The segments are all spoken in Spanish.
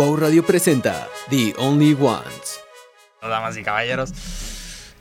Wow Radio presenta The Only Ones. Damas y caballeros,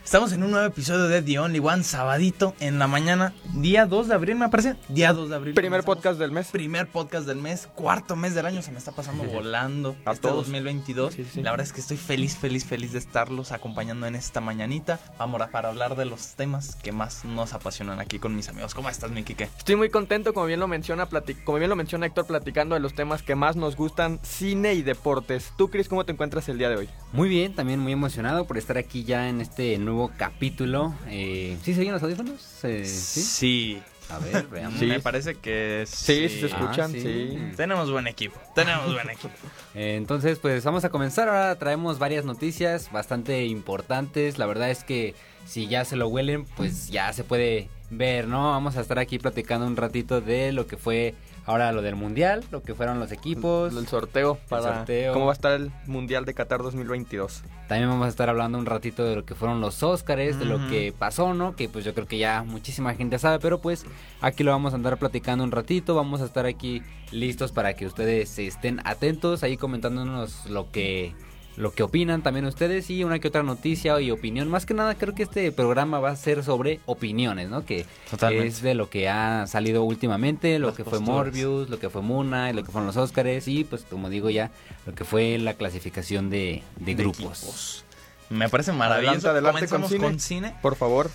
estamos en un nuevo episodio de The Only One, sabadito en la mañana, día 2 de abril, me parece. Día 2 de abril. Primer comenzamos. podcast del mes. Primer podcast del mes, cuarto mes del año, se me está pasando volando. A este todos. 2022. Sí, sí. La verdad es que estoy feliz, feliz, feliz de estarlos acompañando en esta mañanita. Vamos a- para hablar de los temas que más nos apasionan aquí con mis amigos. ¿Cómo estás, mi Kike? Estoy muy contento, como bien lo menciona, como bien lo menciona Héctor, platicando de los temas que más nos gustan, cine y deportes. Tú, Cris, ¿cómo te encuentras el día de hoy? Muy bien, también muy emocionado por estar aquí ya en este nuevo capítulo. Eh, ¿Sí se oyen los audífonos? Eh, ¿Sí? Sí. A ver, veamos. Sí. Me parece que Sí, sí se Ah, escuchan, sí. sí. Tenemos buen equipo. Tenemos buen equipo. Eh, entonces, pues vamos a comenzar. Ahora traemos varias noticias bastante importantes. La verdad es que si ya se lo huelen, pues ya se puede ver, ¿no? Vamos a estar aquí platicando un ratito de lo que fue ahora lo del mundial, lo que fueron los equipos. El sorteo para sorteo. cómo va a estar el Mundial de Qatar 2022. También vamos a estar hablando un ratito de lo que fueron los Óscares, de lo que pasó, ¿no? Que pues yo creo que ya muchísima gente sabe, pero pues aquí lo vamos a andar platicando un ratito, vamos a estar aquí listos para que ustedes estén atentos, ahí comentándonos lo que lo que opinan también ustedes y una que otra noticia y opinión. Más que nada creo que este programa va a ser sobre opiniones, ¿no? Que Totalmente. es de lo que ha salido últimamente, lo Las que fue. Morbius, lo que fue Muna, y lo que fueron los Óscares y pues como digo ya, lo que fue la clasificación de, de de grupos. equipos. Me parece maravilloso. Adelante, adelante con Comenzamos cine. con cine. Por favor.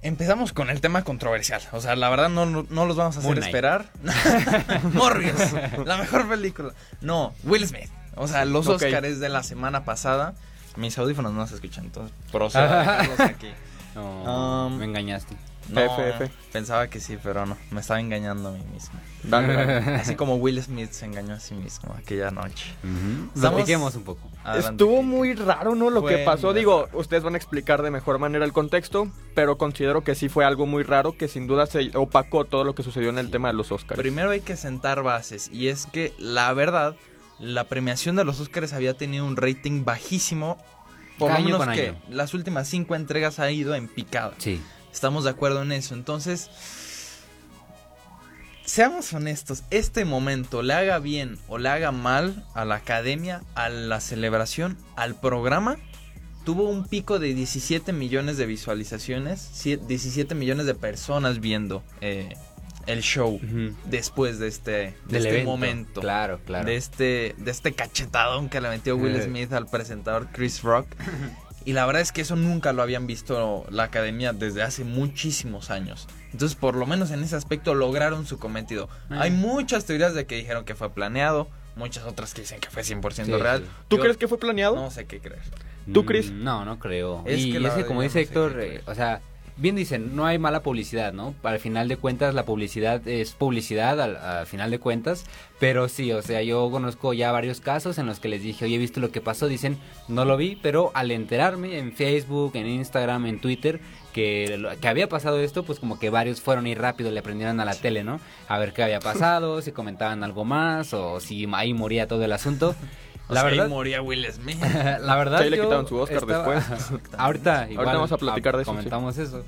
Empezamos con el tema controversial. O sea, la verdad no, no, los vamos a hacer Moon esperar. Morbius, la mejor película. No, Will Smith. O sea, los Ok. Oscars de la semana pasada. Mis audífonos no se escuchan, entonces procedo a dejarlos aquí. No, Um, me engañaste. No, F, F. pensaba que sí, pero no. Me estaba engañando a mí mismo. Así como Will Smith se engañó a sí mismo aquella noche. Estamos- Platiquemos un poco. Adelante, Estuvo muy raro, ¿no? Lo Fue que pasó. Digo, raro. ustedes van a explicar de mejor manera el contexto, pero considero que sí fue algo muy raro que sin duda se opacó todo lo que sucedió en el tema de los Oscars. Primero hay que sentar bases y es que la verdad, la premiación de los Oscars había tenido un rating bajísimo. Por lo menos que año. las últimas cinco entregas ha ido en picada. Sí. Estamos de acuerdo en eso. Entonces, seamos honestos, este momento le haga bien o le haga mal a la academia, a la celebración, al programa, tuvo un pico de 17 millones de visualizaciones, sie- 17 millones de personas viendo eh, el show después de este, de Del este evento. momento. Claro, claro. De este, de este cachetadón que le metió Will Eh. Smith al presentador Chris Rock. Y la verdad es que eso nunca lo habían visto la academia desde hace muchísimos años. Entonces, por lo menos en ese aspecto lograron su cometido. Eh. Hay muchas teorías de que dijeron que fue planeado, muchas otras que dicen que fue 100% Sí, real. sí. ¿Tú Yo crees que fue planeado? No sé qué creer. ¿Tú, Mm, Chris? No, no creo. Es y que es la que como yo dice no Héctor, eh, o sea, bien dicen, no hay mala publicidad, ¿no? Al final de cuentas, la publicidad es publicidad al, al final de cuentas. Pero sí, o sea, yo conozco ya varios casos en los que les dije, oye, he visto lo que pasó. Dicen, no lo vi, pero al enterarme en Facebook, en Instagram, en Twitter, que, que había pasado esto, pues como que varios fueron y rápido le aprendieron a la tele, ¿no? A ver qué había pasado, si comentaban algo más o si ahí moría todo el asunto. O La sea, ahí verdad, moría Will Smith. la verdad Sí, le quitaron su Oscar estaba- después. Ahorita, igual, vamos a platicar de eso, Comentamos eso.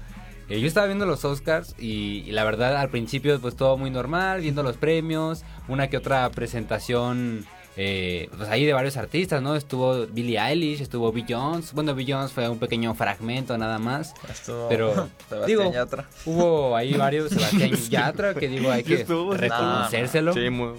Eh, yo estaba viendo los Oscars y, y la verdad al principio pues todo muy normal, viendo los premios, una que otra presentación eh, pues ahí de varios artistas, ¿no? Estuvo Billie Eilish, estuvo Bill Jones. Bueno, Bill Jones fue un pequeño fragmento nada más. Estuvo Pero, Sebastián digo, Yatra. Hubo ahí varios, Sebastián Yatra, que digo, hay que Estuvo- reconocérselo. Sí, muy...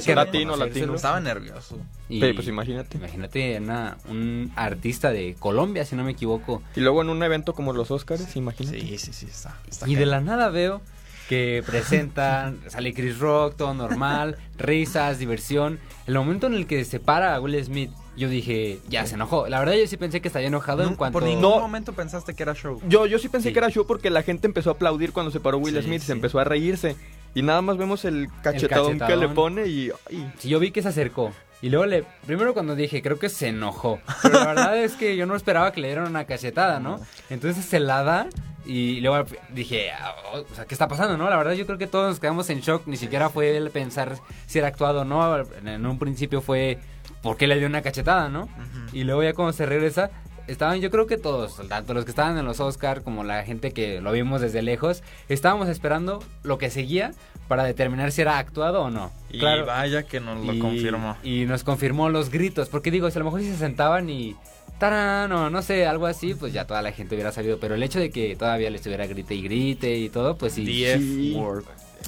Sí, que latino, latino. Estaba nervioso. Y- Sí, pues imagínate. Imagínate una- un artista de Colombia, si no me equivoco. Y luego en un evento como los Oscars, imagínate. Sí, sí, sí, está. está Y de la nada veo que presentan, sale Chris Rock, todo normal, risas, diversión. El momento en el que se para a Will Smith, yo dije, ya se enojó. La verdad yo sí pensé que estaría enojado en No, cuanto... Por ningún No. momento pensaste que era show. Yo, yo sí pensé Sí. que era show porque la gente empezó a aplaudir cuando se paró Will Sí, Smith y sí. se empezó a reírse. Y nada más vemos el cachetadón, que cachetadón. le pone y... ay, Sí, yo vi que se acercó. Y luego le... Primero cuando dije, creo que se enojó. Pero la verdad es que yo no esperaba que le dieran una cachetada, ¿no? Entonces se la da y luego dije, ah, oh, o sea, ¿qué está pasando, no? La verdad yo creo que todos nos quedamos en shock. Ni siquiera fue el pensar si era actuado o no. En un principio fue, ¿por qué le dio una cachetada, no? Y luego ya cuando se regresa, estaban, yo creo que todos, tanto los que estaban en los Oscar como la gente que lo vimos desde lejos, estábamos esperando lo que seguía para determinar si era actuado o no. Y vaya que nos lo Y- confirmó. Y nos confirmó los gritos, porque digo, si a lo mejor si se sentaban y tarán o no sé, algo así, pues ya toda la gente hubiera sabido, pero el hecho de que todavía le estuviera grite y grite y todo, pues sí.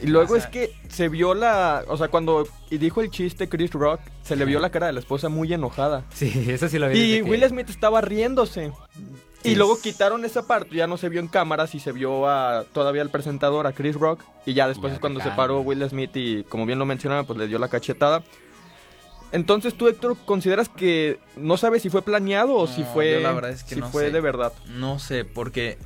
Y luego O sea- es que se vio la. O sea, cuando y dijo el chiste Chris Rock, se le vio la cara de la esposa muy enojada. Sí, eso sí lo vi. Y que- Will Smith estaba riéndose. Sí. Y luego quitaron esa parte, ya no se vio en cámaras y se vio a todavía al presentador, a Chris Rock. Y ya después Ya, es cuando se paró Will Smith y, como bien lo mencionaba, pues le dio la cachetada. Entonces tú, Héctor, consideras que no sabes si fue planeado o si fue, yo la verdad es que si no fue sé. de verdad? No sé, porque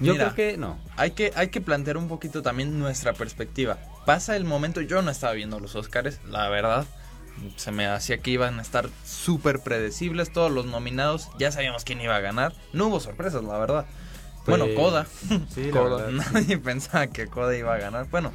Yo Mira, creo que no. hay que, hay que plantear un poquito también nuestra perspectiva. Pasa el momento, yo no estaba viendo los Oscars, la verdad. Se me hacía que iban a estar súper predecibles todos los nominados. Ya sabíamos quién iba a ganar. No hubo sorpresas, la verdad. Bueno, Pues, Coda. Sí, Coda. verdad. Nadie pensaba que Coda iba a ganar. Bueno,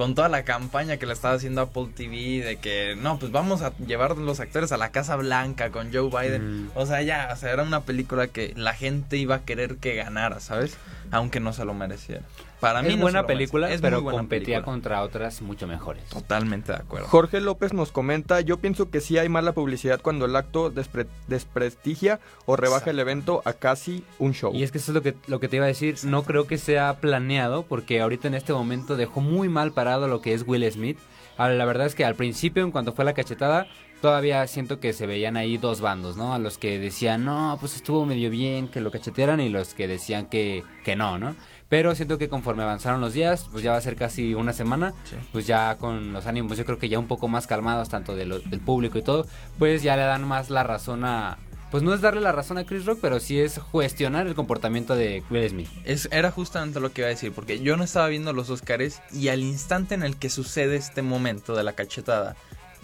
con toda la campaña que le estaba haciendo Apple TV de que no, pues vamos a llevar los actores a la Casa Blanca con Joe Biden. Mm. O sea, ya, o sea, era una película que la gente iba a querer que ganara, ¿sabes? Aunque no se lo mereciera. Para mí es no se buena lo película. Es muy pero buena competía película. contra otras mucho mejores. Totalmente de acuerdo. Jorge López nos comenta, yo pienso que sí hay mala publicidad cuando el acto despre- desprestigia o rebaja el evento a casi un show. Y es que eso es lo que, lo que te iba a decir. No creo que sea planeado porque ahorita en este momento dejó muy mal parado lo que es Will Smith. Ah, La verdad es que al principio, en cuanto fue la cachetada, todavía siento que se veían ahí dos bandos, ¿no? A los que decían, no, pues estuvo medio bien que lo cachetearan y los que decían que, que no, ¿no? Pero siento que conforme avanzaron los días, pues ya va a ser casi una semana, Sí. pues ya con los ánimos yo creo que ya un poco más calmados, tanto de lo- del público y todo, pues ya le dan más la razón a... Pues no es darle la razón a Chris Rock, pero sí es cuestionar el comportamiento de Will Smith. Es, era justamente lo que iba a decir, porque yo no estaba viendo los Oscars y al instante en el que sucede este momento de la cachetada,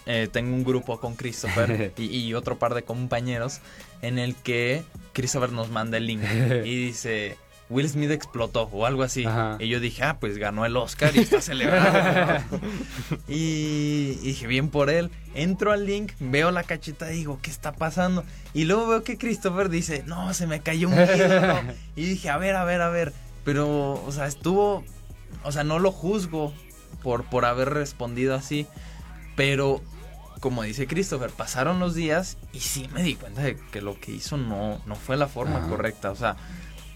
eh, tengo un grupo con Christopher y, y otro par de compañeros en el que Christopher nos manda el link y dice... Will Smith explotó o algo así. Ajá. Y yo dije, ah, pues ganó el Oscar y está celebrando. y dije, bien por él. Entro al link, veo la cacheta y digo, ¿qué está pasando? Y luego veo que Christopher dice, no, se me cayó un ídolo. y dije, a ver, a ver, a ver. Pero, o sea, estuvo. O sea, no lo juzgo por, por haber respondido así. Pero, como dice Christopher, pasaron los días y sí me di cuenta de que lo que hizo no, no fue la forma Ajá. correcta. O sea,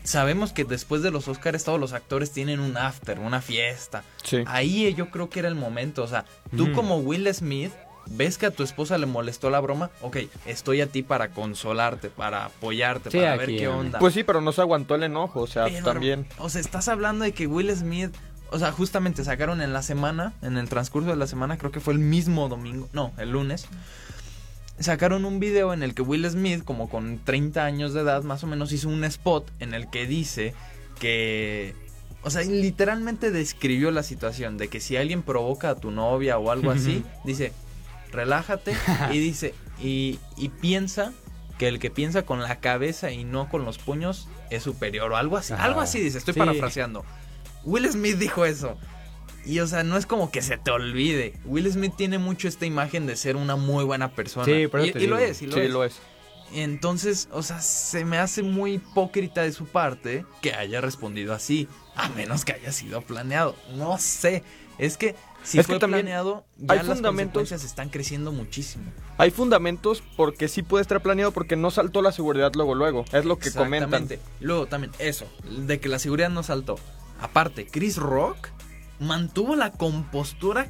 sabemos que después de los Oscars todos los actores tienen un after, una fiesta. Sí. Ahí yo creo que era el momento. O sea, tú Ujú. como Will Smith. ¿Ves que a tu esposa le molestó la broma? Ok, estoy a ti para consolarte, para apoyarte, Sí, para ver qué onda. Pues sí, pero no se aguantó el enojo, o sea, Pero, también. O sea, estás hablando de que Will Smith. O sea, justamente sacaron en la semana, en el transcurso de la semana, creo que fue el mismo domingo, no, el lunes. Sacaron un video en el que Will Smith, como con 30 años de edad, más o menos, hizo un spot en el que dice que. O sea, literalmente describió la situación de que si alguien provoca a tu novia o algo así, dice, relájate y dice, y, y piensa que el que piensa con la cabeza y no con los puños es superior o algo así. Algo así dice, estoy Sí. parafraseando. Will Smith dijo eso. Y o sea, no es como que se te olvide. Will Smith tiene mucho esta imagen de ser una muy buena persona. Sí, por eso y, y lo es, y lo sí, es. lo es. Entonces, o sea, se me hace muy hipócrita de su parte que haya respondido así, a menos que haya sido planeado. No sé, es que si Es que fue también planeado, ya hay las fundamentos- consecuencias están creciendo muchísimo. Hay fundamentos porque sí puede estar planeado porque no saltó la seguridad luego luego. Es lo que comentan. Luego también eso, de que la seguridad no saltó. Aparte, Chris Rock mantuvo la compostura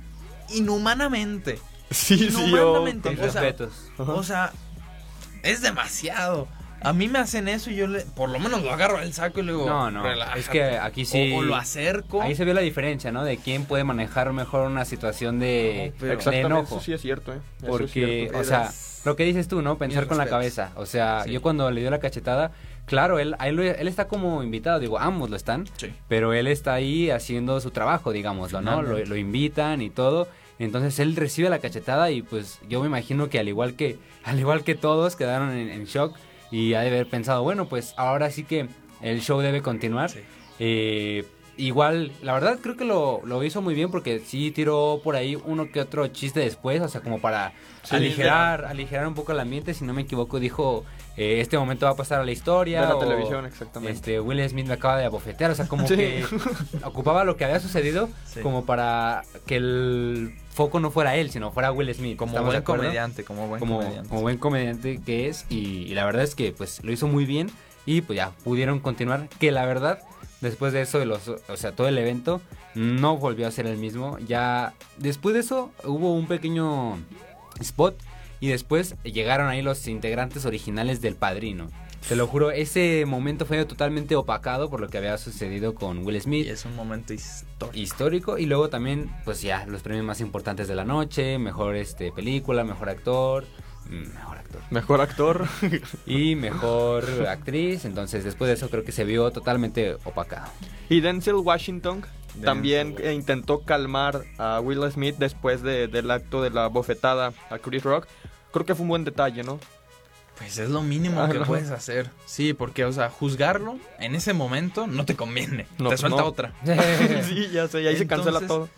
inhumanamente. Sí, sí, yo. Inhumanamente. O sea. O sea, es demasiado. A mí me hacen eso y yo le, por lo menos lo agarro al saco y le digo, No, no, "Relájate". es que aquí sí- O, o lo acerco. Ahí se vio la diferencia, ¿no? De quién puede manejar mejor una situación de, No, pero- de Exactamente, enojo. eso sí es cierto, ¿eh? Eso es Porque, cierto. o sea, lo que dices tú, ¿no? Pensar con la cabeza. O sea, Sí. yo cuando le dio la cachetada, claro, él, él, él está como invitado, digo, ambos lo están, Sí. pero él está ahí haciendo su trabajo, digámoslo, ¿no? Lo, invitan y todo. Entonces él recibe la cachetada y pues yo me imagino que al igual que, al igual que todos quedaron en, en shock y ha de haber pensado, bueno, pues ahora sí que el show debe continuar. Sí. Eh, igual, la verdad creo que lo, lo hizo muy bien porque sí tiró por ahí uno que otro chiste después, o sea, como para Sí, aligerar, aligerar un poco el ambiente, si no me equivoco, dijo, eh, este momento va a pasar a la historia. De la o, televisión, exactamente. Este, Will Smith me acaba de abofetear, o sea, como Sí. que ocupaba lo que había sucedido Sí. como para que el foco no fuera él, sino fuera Will Smith. Como ¿Estamos de buen comediante, como buen como, comediante. como buen comediante que es y, y la verdad es que pues lo hizo muy bien y pues ya pudieron continuar que la verdad después de eso de los o sea todo el evento no volvió a ser el mismo ya después de eso hubo un pequeño spot y después llegaron ahí los integrantes originales del Padrino te lo juro ese momento fue totalmente opacado por lo que había sucedido con Will Smith Y es un momento histórico. histórico y luego también pues ya los premios más importantes de la noche mejor este película mejor actor mm, mejor actor Mejor actor. y mejor actriz entonces después de eso creo que se vio totalmente opacado Y Denzel Washington Denzel también intentó calmar a Will Smith después de- del acto de la bofetada a Chris Rock. Creo que fue un buen detalle, ¿no? Pues es lo mínimo Ah, que no. puedes hacer. Sí, porque, o sea, juzgarlo en ese momento no te conviene. No, te suelta no. otra. sí, ya sé, y ahí se cancela todo.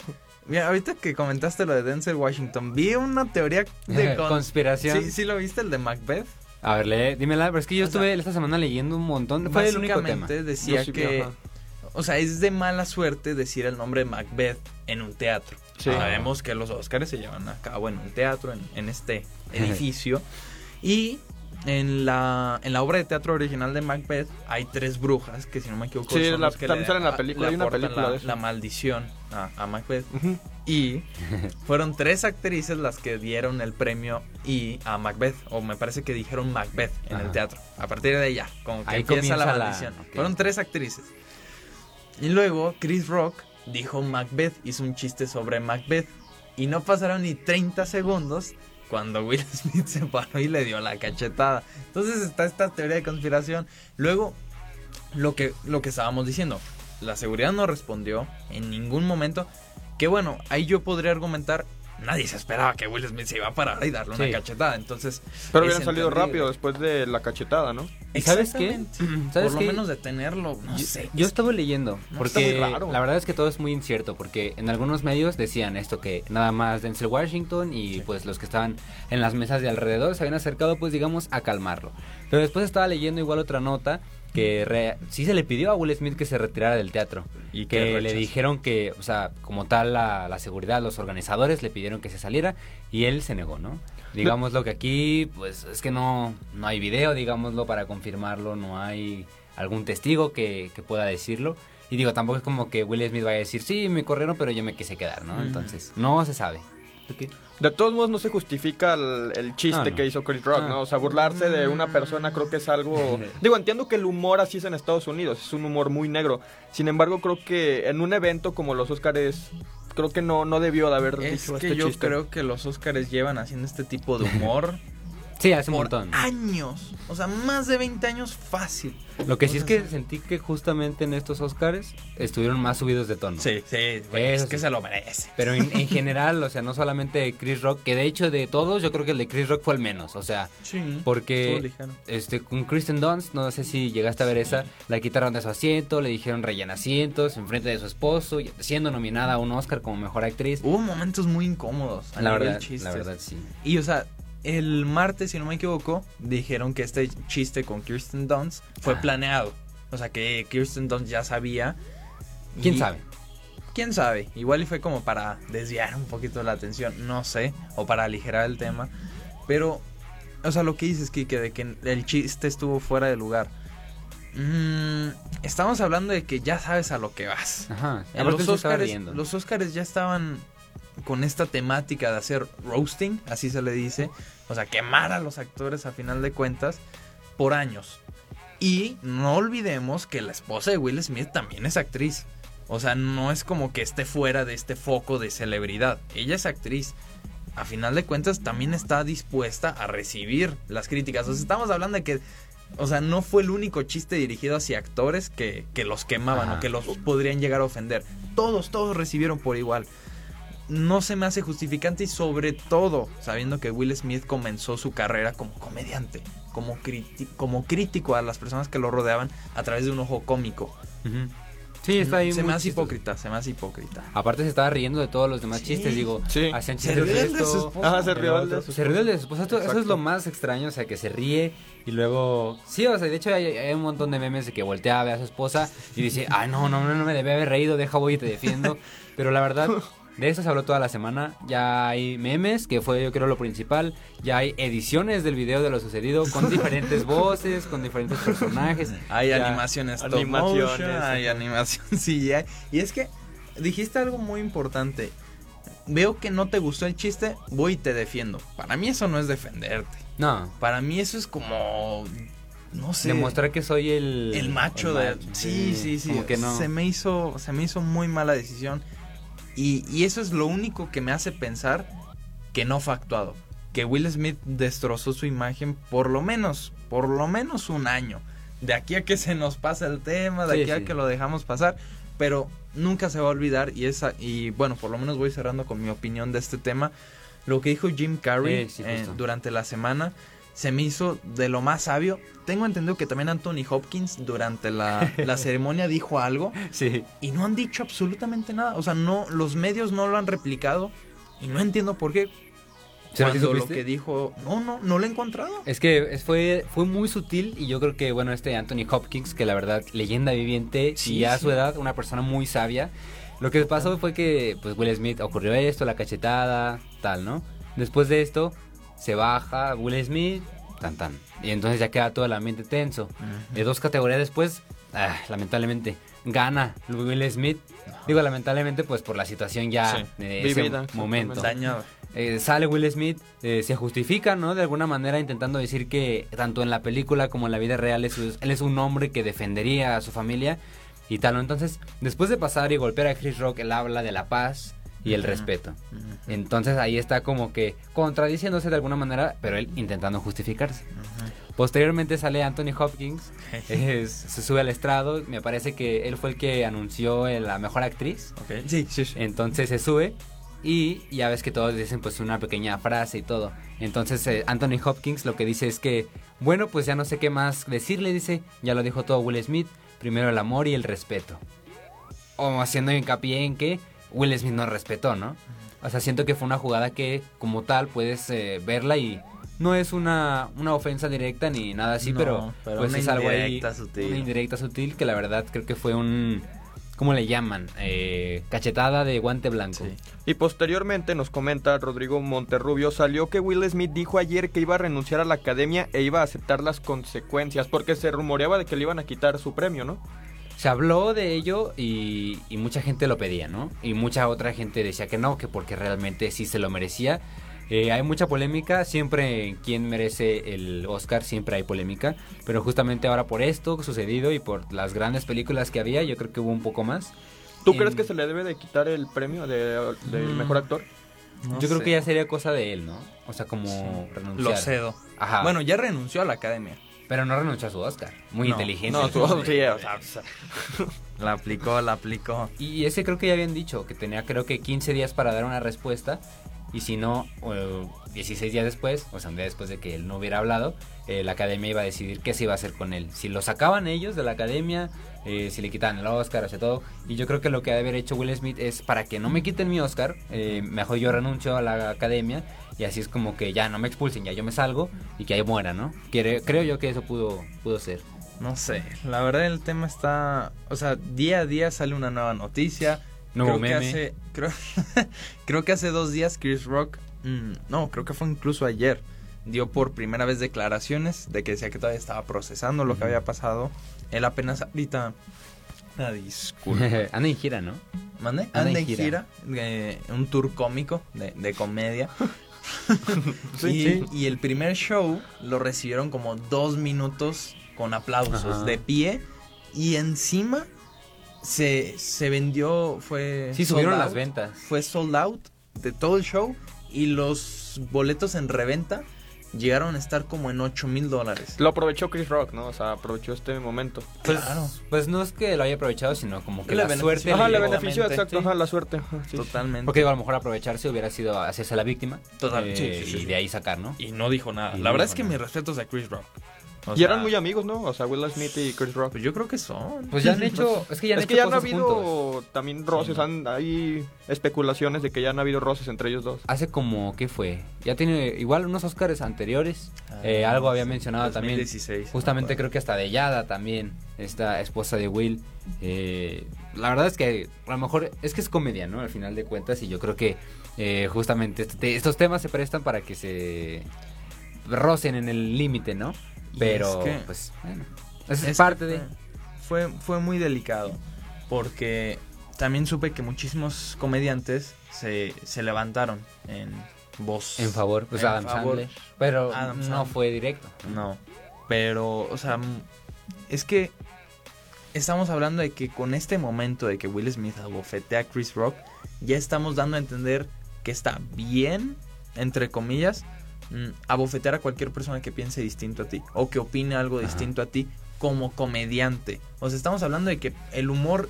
Mira, ahorita que comentaste lo de Denzel Washington, vi una teoría de con- conspiración ¿Sí, ¿Sí lo viste, el de Macbeth? a ver lee, dímela pero es que yo O sea, estuve esta semana leyendo un montón fue el único tema decía que, ajá. o sea, es de mala suerte decir el nombre Macbeth en un teatro. Sí. Sabemos que los Oscars se llevan a cabo en un teatro, en, en este edificio. y en la, en la obra de teatro original de Macbeth hay tres brujas que, si no me equivoco, Sí, son la- que también le- en la película, le hay una aportan película la, de eso. la maldición a, a Macbeth. Y fueron tres actrices las que dieron el premio y a Macbeth, o me parece que dijeron Macbeth en el teatro. A partir de ya, como que Ahí empieza la comienza la- maldición. Fueron tres actrices. Y luego Chris Rock dijo Macbeth, hizo un chiste sobre Macbeth. Y no pasaron ni 30 segundos cuando Will Smith se paró y le dio la cachetada. Entonces está esta teoría de conspiración. Luego, lo que, lo que estábamos diciendo, la seguridad no respondió en ningún momento. Que bueno, ahí yo podría argumentar, nadie se esperaba que Will Smith se iba a parar y darle Sí. una cachetada. Entonces, Pero hubieran salido rápido después de la cachetada, ¿no? ¿Y sabes qué? ¿Sabes Por qué? lo menos detenerlo, no yo, sé. yo estaba leyendo, No, porque está muy raro. la verdad es que todo es muy incierto, porque en algunos medios decían esto, que nada más Denzel Washington y pues los que estaban en las mesas de alrededor se habían acercado pues digamos a calmarlo. Pero después estaba leyendo igual otra nota que re- sí se le pidió a Will Smith que se retirara del teatro Y que le dijeron que, o sea, como tal la, la seguridad, los organizadores le pidieron que se saliera y él se negó, ¿no? Digámoslo que aquí, pues es que no, no hay video, digámoslo, para confirmarlo, no hay algún testigo que, que pueda decirlo. Y digo, tampoco es como que Will Smith vaya a decir, sí, me corrieron, pero yo me quise quedar, ¿no? Ujú. Entonces, no se sabe. ¿Tú qué? De todos modos no se justifica el, el chiste Ah, no. que hizo Chris Rock, Ah. ¿no? O sea, burlarse de una persona creo que es algo... Digo, entiendo que el humor así es en Estados Unidos, es un humor muy negro. Sin embargo, creo que en un evento como los Oscars, creo que no, no debió de haber Es dicho que este yo chiste. creo que los Oscars llevan haciendo este tipo de humor Sí, hace un por montón. años. O sea, más de 20 años fácil. Lo que sí es que sentí que justamente en estos Oscars estuvieron más subidos de tono. Sí, sí, güey, es que sí. se lo merece. Pero en, en general, o sea, no solamente Chris Rock, que de hecho de todos, yo creo que el de Chris Rock fue el menos. O sea, Sí. porque este con Kristen Dunst, no sé si llegaste a ver esa, la quitaron de su asiento, le dijeron rellena asientos enfrente de su esposo, siendo nominada a un Oscar como mejor actriz. Hubo momentos muy incómodos. A la verdad, chistes. la verdad sí. Y o sea, el martes, si no me equivoco, dijeron que este chiste con Kirsten Dunst fue Ah. planeado. O sea, que Kirsten Dunst ya sabía. ¿Quién Y- sabe? quién sabe. Igual y fue como para desviar un poquito la atención, no sé, o para aligerar el tema. Pero, o sea, lo que dices, Kike, de que el chiste estuvo fuera de lugar. Mm, estamos hablando de que ya sabes a lo que vas. Ajá. Los Oscars, los Oscars ya estaban con esta temática de hacer roasting, así se le dice, o sea, quemar a los actores a final de cuentas por años. Y no olvidemos que la esposa de Will Smith también es actriz. O sea, no es como que esté fuera de este foco de celebridad. Ella es actriz. A final de cuentas también está dispuesta a recibir las críticas. O sea, estamos hablando de que, o sea, no fue el único chiste dirigido hacia actores que, que los quemaban Ajá. o que los podrían llegar a ofender. Todos, todos recibieron por igual. No se me hace justificante y sobre todo sabiendo que Will Smith comenzó su carrera como comediante, como, criti- como crítico a las personas que lo rodeaban a través de un ojo cómico. Sí, está ahí Se me hace hipócrita, se me hace hipócrita. Aparte se estaba riendo de todos los demás Sí. chistes, digo, Sí. hacían Se chistes rió de su esposa. Ah, se rió el de su Se rió el de su esposa, eso es lo más extraño, o sea, que se ríe y luego, sí, o sea, de hecho hay, hay un montón de memes de que voltea, ve a su esposa y dice, ay, no, no, no, no me debe haber reído, deja voy y te defiendo, pero la verdad, de eso se habló toda la semana, ya hay memes, que fue yo creo lo principal, ya hay ediciones del video de lo sucedido con diferentes voces, con diferentes personajes. Hay ya- animaciones stop Animaciones, motion, hay animación CGI. Y es que dijiste algo muy importante. Veo que no te gustó el chiste, voy y te defiendo. Para mí eso no es defenderte. No, Para mí eso es como no sé, demostrar que soy el... el macho el de sí, sí, sí, Como que no. Se me hizo se me hizo muy mala decisión. Y, y eso es lo único que me hace pensar que no fue actuado. Que Will Smith destrozó su imagen por lo menos, por lo menos un año. De aquí a que se nos pasa el tema, de Sí, aquí a que lo dejamos pasar. Pero nunca se va a olvidar. Y esa, y bueno, por lo menos voy cerrando con mi opinión de este tema. Lo que dijo Jim Carrey Eh, sí, eh, durante la semana se me hizo de lo más sabio. Tengo entendido que también Anthony Hopkins durante la, la ceremonia dijo algo Sí. y no han dicho absolutamente nada. O sea, no, los medios no lo han replicado y no entiendo por qué. ¿Será que Cuando lo que dijo, no, no, no lo he encontrado. Es que fue, fue muy sutil y yo creo que, bueno, este Anthony Hopkins, que la verdad, leyenda viviente, Sí, y a sí. su edad, una persona muy sabia, lo que pasó fue que, pues, Will Smith ocurrió esto, la cachetada, tal, ¿no? Después de esto, se baja Will Smith, tan, tan, y entonces ya queda todo el ambiente tenso. De dos categorías después, ah, lamentablemente, gana Will Smith. Digo, lamentablemente, pues, por la situación ya Sí, de vivida, ese momento. exactamente. Dañado. Eh, sale Will Smith, eh, se justifica, ¿no? De alguna manera intentando decir que tanto en la película como en la vida real es- él es un hombre que defendería a su familia y tal, ¿no? Entonces, después de pasar y golpear a Chris Rock, él habla de la paz y el respeto. Entonces ahí está como que contradiciéndose de alguna manera, pero él intentando justificarse. Posteriormente sale Anthony Hopkins, es- se sube al estrado, me parece que él fue el que anunció la mejor actriz. Ok, Sí, sí, sí. Entonces se sube y ya ves que todos dicen pues una pequeña frase y todo. Entonces eh, Anthony Hopkins lo que dice es que, bueno, pues ya no sé qué más decirle, dice, ya lo dijo todo Will Smith, primero el amor y el respeto. O haciendo hincapié en que Will Smith no respetó, ¿no? O sea, siento que fue una jugada que como tal puedes eh, verla y no es una, una ofensa directa ni nada así, No, pero, pero pues es algo ahí, indirecta sutil. una indirecta sutil que la verdad creo que fue un, ¿cómo le llaman? Eh, cachetada de guante blanco. Sí. Y posteriormente nos comenta Rodrigo Monterrubio, salió que Will Smith dijo ayer que iba a renunciar a la academia e iba a aceptar las consecuencias, porque se rumoreaba de que le iban a quitar su premio, ¿no? Se habló de ello y, y mucha gente lo pedía, ¿no? Y mucha otra gente decía que no, que porque realmente sí se lo merecía. Eh, hay mucha polémica, siempre en quién merece el Oscar, siempre hay polémica, pero justamente ahora por esto sucedido y por las grandes películas que había, yo creo que hubo un poco más. ¿Tú En- crees que se le debe de quitar el premio de, del Mm. mejor actor? No yo creo que ya sería cosa de él, ¿no? O sea, como renunciar. Lo cedo. Ajá. Bueno, ya renunció a la academia. Pero no renunció a su Oscar. Muy No, inteligente. No, tú, hombre. sí, o sea, o sea, La aplicó, la aplicó. Y ese creo que ya habían dicho, que tenía creo que 15 días para dar una respuesta. Y si no, o 16 días después, o sea, un día después de que él no hubiera hablado, eh, la academia iba a decidir qué se iba a hacer con él. Si lo sacaban ellos de la academia, eh, si le quitaban el Oscar, o sea, todo. Y yo creo que lo que ha de haber hecho Will Smith es para que no me quiten mi Oscar, eh, mejor yo renuncio a la academia. Y así es como que ya no me expulsen, ya yo me salgo y que ahí muera, ¿no? Quiere- creo yo que eso pudo, pudo ser. No sé, la verdad el tema está, o sea, día a día sale una nueva noticia. Nuevo creo que hace, creo, creo que hace dos días Chris Rock, mm, no, creo que fue incluso ayer, dio por primera vez declaraciones de que decía que todavía estaba procesando lo que había pasado. Él apenas ahorita, una disculpa. Anda en gira, ¿no? ¿Mande? Anda en en gira. gira, eh, un tour cómico de, de comedia. Sí, y, el primer show lo recibieron como dos minutos con aplausos Ajá. de pie y encima se, se vendió, fue... Sí, subieron las ventas. Fue sold out de todo el show y los boletos en reventa llegaron a estar como en 8 mil dólares. lo aprovechó Chris Rock, ¿no? O sea, aprovechó este momento. Pues, Claro. pues no es que lo haya aprovechado, sino como que la suerte Ajá, le benefició, exacto, sí. ajá, la suerte. ajá, sí. Totalmente. Porque digo, a lo mejor aprovecharse hubiera sido hacerse la víctima. Total, eh, sí, sí, sí, y sí. de ahí sacar, ¿no? Y no dijo nada. Y La no verdad es que nada. mis respetos a Chris Rock. O y sea, eran muy amigos, ¿no? O sea, Will Smith y Chris Rock. Pues yo creo que son. Pues ya han hecho, es que ya han es que ya no ha cosas habido juntos. también roces, han- hay especulaciones de que ya han habido roces entre ellos dos. Hace como, ¿qué fue? Ya tiene igual unos Oscars anteriores. eh, algo había mencionado también. 2016, Justamente me creo que hasta de Yada también, esta esposa de Will. Eh, la verdad es que a lo mejor es que es comedia, ¿no? Al final de cuentas, y yo creo que eh, justamente este- estos temas se prestan para que se rocen en el límite, ¿no? Pero, es que- pues, bueno, es, Es parte de... Fue, fue muy delicado. Porque también supe que muchísimos comediantes se, se levantaron en voz. En favor, pues en Adam favor. Sandler. Pero Adam no Sandler. fue directo. No. Pero, o sea, es que estamos hablando de que con este momento de que Will Smith abofetea a Chris Rock, ya estamos dando a entender que está bien, entre comillas, mm, abofetear a cualquier persona que piense distinto a ti o que opine algo Ajá. distinto a ti como comediante. O sea, estamos hablando de que el humor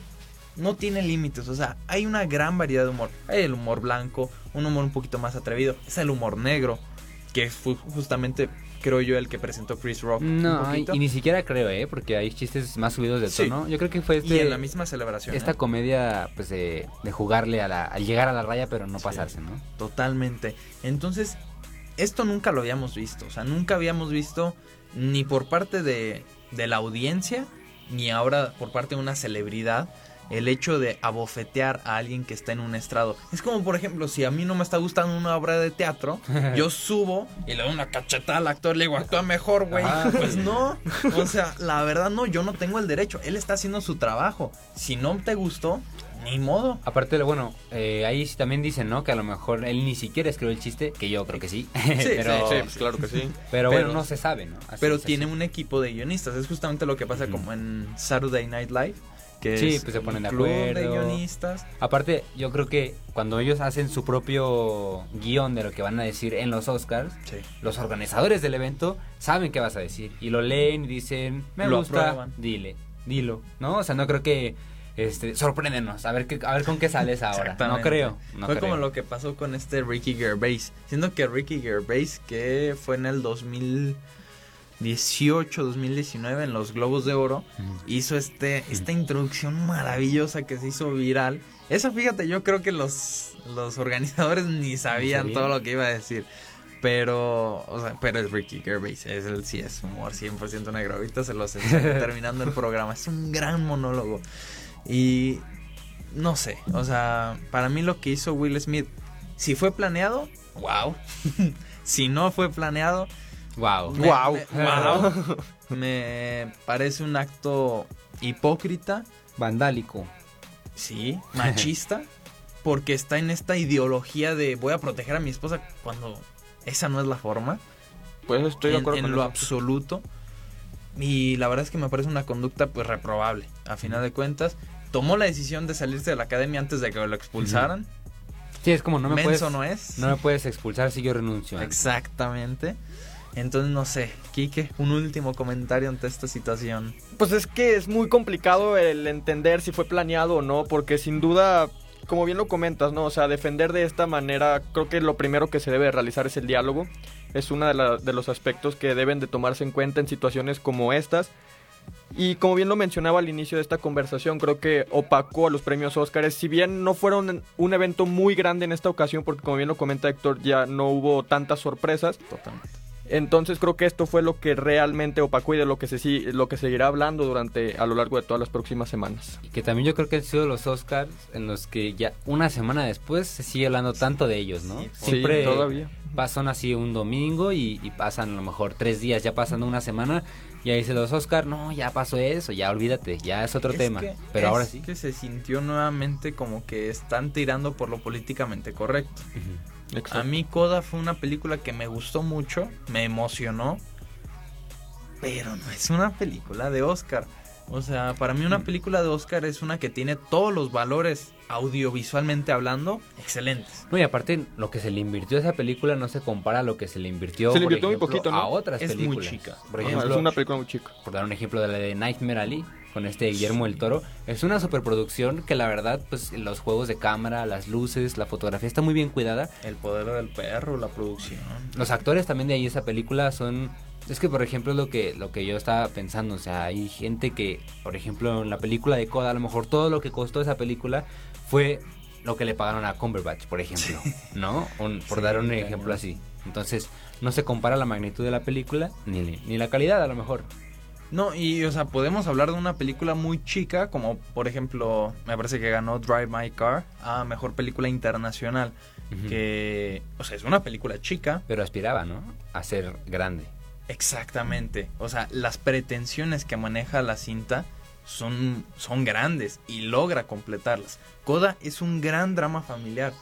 no tiene límites, o sea, hay una gran variedad de humor. Hay el humor blanco, un humor un poquito más atrevido, es el humor negro, que fue justamente, creo yo, el que presentó Chris Rock. No, y, y ni siquiera creo, ¿eh? Porque hay chistes más subidos de Sí. tono. Yo creo que fue Y este, en la misma celebración. esta ¿eh? comedia, pues, de, de jugarle a, la, a llegar a la raya, pero no Sí. pasarse, ¿no? Totalmente. Entonces, esto nunca lo habíamos visto. O sea, nunca habíamos visto ni por parte de, de la audiencia, ni ahora por parte de una celebridad, el hecho de abofetear a alguien que está en un estrado. Es como, por ejemplo, si a mí no me está gustando una obra de teatro, yo subo y le doy una cachetada al actor, le digo, actúa mejor, güey. Ah, pues no. O sea, la verdad no, yo no tengo el derecho. Él está haciendo su trabajo. Si no te gustó, ni modo. Aparte, bueno, eh, ahí sí también dicen, ¿no? Que a lo mejor él ni siquiera escribió el chiste, que yo creo que sí. pero, Sí, pues claro que sí. pero Pero- bueno, no se sabe, ¿no? Así Pero tiene así. un equipo de guionistas. Es justamente lo que pasa como en Saturday Night Live. Que Sí, es pues se ponen de club de acuerdo. guionistas. Aparte, yo creo que cuando ellos hacen su propio guion de lo que van a decir en los Oscars, Sí. los organizadores del evento saben qué vas a decir y lo leen y dicen, me Lo gusta, aprueban. dile, dilo, ¿no? O sea, no creo que este sorpréndenos, a ver qué, a ver con qué sales ahora. No creo. No fue creo. como lo que pasó con este Ricky Gervais. Siendo que Ricky Gervais, que fue en el 2018, 2019, en los Globos de Oro, Ujú. hizo este, esta introducción maravillosa que se hizo viral. Esa, fíjate, yo creo que los, los organizadores ni sabían sabían? todo lo que iba a decir. Pero, o sea, pero es Ricky Gervais, es el sí es humor 100% negro. Ahorita se los enseño terminando el programa. Es un gran monólogo. Y no sé, o sea, para mí lo que hizo Will Smith, si fue planeado, wow. si no fue planeado, Wow. me- me- guau. Me parece un acto hipócrita, Vandálico. sí, machista, porque está en esta ideología de voy a proteger a mi esposa cuando esa no es la forma, Pues estoy de en, acuerdo en con lo eso. absoluto. Y la verdad es que me parece una conducta pues reprobable, a final de cuentas. Tomó la decisión de salirse de la academia antes de que lo expulsaran. Sí, es como no me Menso puedes no es. no me puedes expulsar si yo renuncio. Exactamente. Entonces, no sé, Quique, un último comentario ante esta situación. Pues es que es muy complicado el entender si fue planeado o no, porque sin duda, como bien lo comentas, ¿no? O sea, defender de esta manera, creo que lo primero que se debe realizar es el diálogo. Es uno de, de los aspectos que deben de tomarse en cuenta en situaciones como estas. Y como bien lo mencionaba al inicio de esta conversación, creo que opacó a los premios Óscares. Si bien no fueron un evento muy grande en esta ocasión, porque como bien lo comenta Héctor, ya no hubo tantas sorpresas. Totalmente. Entonces creo que esto fue lo que realmente opacó y de lo que se lo que seguirá hablando durante a lo largo de todas las próximas semanas. Y que también yo creo que han sido los Oscars en los que ya una semana después se sigue hablando tanto de ellos, ¿no? Sí, Siempre Sí, todavía. pasan así un domingo y, y pasan a lo mejor tres días, ya pasando una semana, y ahí dice los Oscar, no, ya pasó eso, ya olvídate, ya es otro Es tema. que- Pero es ahora sí. que se sintió nuevamente como que están tirando por lo políticamente correcto. A mí Coda fue una película que me gustó mucho, me emocionó, pero no es una película de Oscar. O sea, para mí una Mm. película de Oscar es una que tiene todos los valores audiovisualmente hablando excelentes. No, y aparte, lo que se le invirtió a esa película no se compara a lo que se le invirtió, Se le por muy ejemplo, poquito, ¿no? a otras Es muy películas. chica. Por ejemplo, es una película muy chica. por dar un ejemplo de la de Nightmare Alley con este Guillermo del Toro, es una superproducción que la verdad, pues los juegos de cámara, las luces, la fotografía está muy bien cuidada. El poder del perro, la producción. Los actores también de ahí esa película son Es que, por ejemplo, lo que, lo que yo estaba pensando, o sea, hay gente que, por ejemplo, en la película de Coda, a lo mejor todo lo que costó esa película fue lo que le pagaron a Cumberbatch, por ejemplo, ¿no? Un- por Sí, dar un ejemplo así. Entonces, no se compara la magnitud de la película ni, ni la calidad, a lo mejor. No, y o sea, podemos hablar de una película muy chica, como por ejemplo, me parece que ganó Drive My Car a mejor película internacional. Que, o sea, es una película chica, Pero aspiraba, ¿no? A ser grande. Exactamente. O sea, las pretensiones que maneja la cinta son, son grandes y logra completarlas. Coda es un gran drama familiar.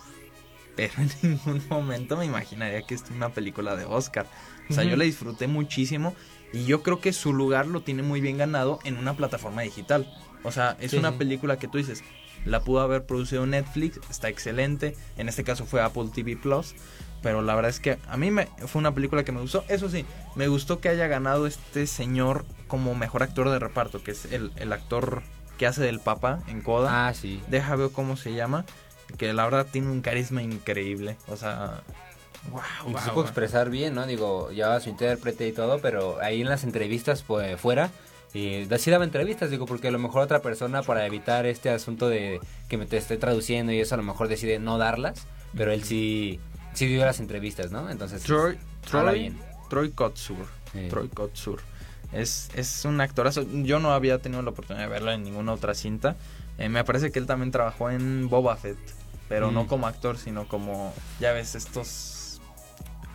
Pero en ningún momento me imaginaría que es una película de Oscar. O sea, yo la disfruté muchísimo y yo creo que su lugar lo tiene muy bien ganado en una plataforma digital. O sea, es Sí, una película que tú dices, la pudo haber producido Netflix, está excelente. En este caso fue Apple TV Plus. Pero la verdad es que a mí me, fue una película que me gustó. Eso sí, me gustó que haya ganado este señor como mejor actor de reparto, que es el, el actor que hace del Papa en Coda. Ah, sí. Deja ver cómo se llama. Que la verdad tiene un carisma increíble. O sea, wow, Y supo expresar bien, ¿no? Digo, llevaba su intérprete y todo, pero ahí en las entrevistas pues, fuera, y sí daba entrevistas, digo, porque a lo mejor otra persona para evitar este asunto de que me te esté traduciendo y eso a lo mejor decide no darlas, pero él sí, sí dio las entrevistas, ¿no? Entonces, Troy, Troy, bien. Troy Kotsur. Sí. Troy Kotsur. Es, es un actorazo. Yo no había tenido la oportunidad de verlo en ninguna otra cinta. Eh, me parece que él también trabajó en Boba Fett. Pero Mm. no como actor, sino como, ya ves, estos...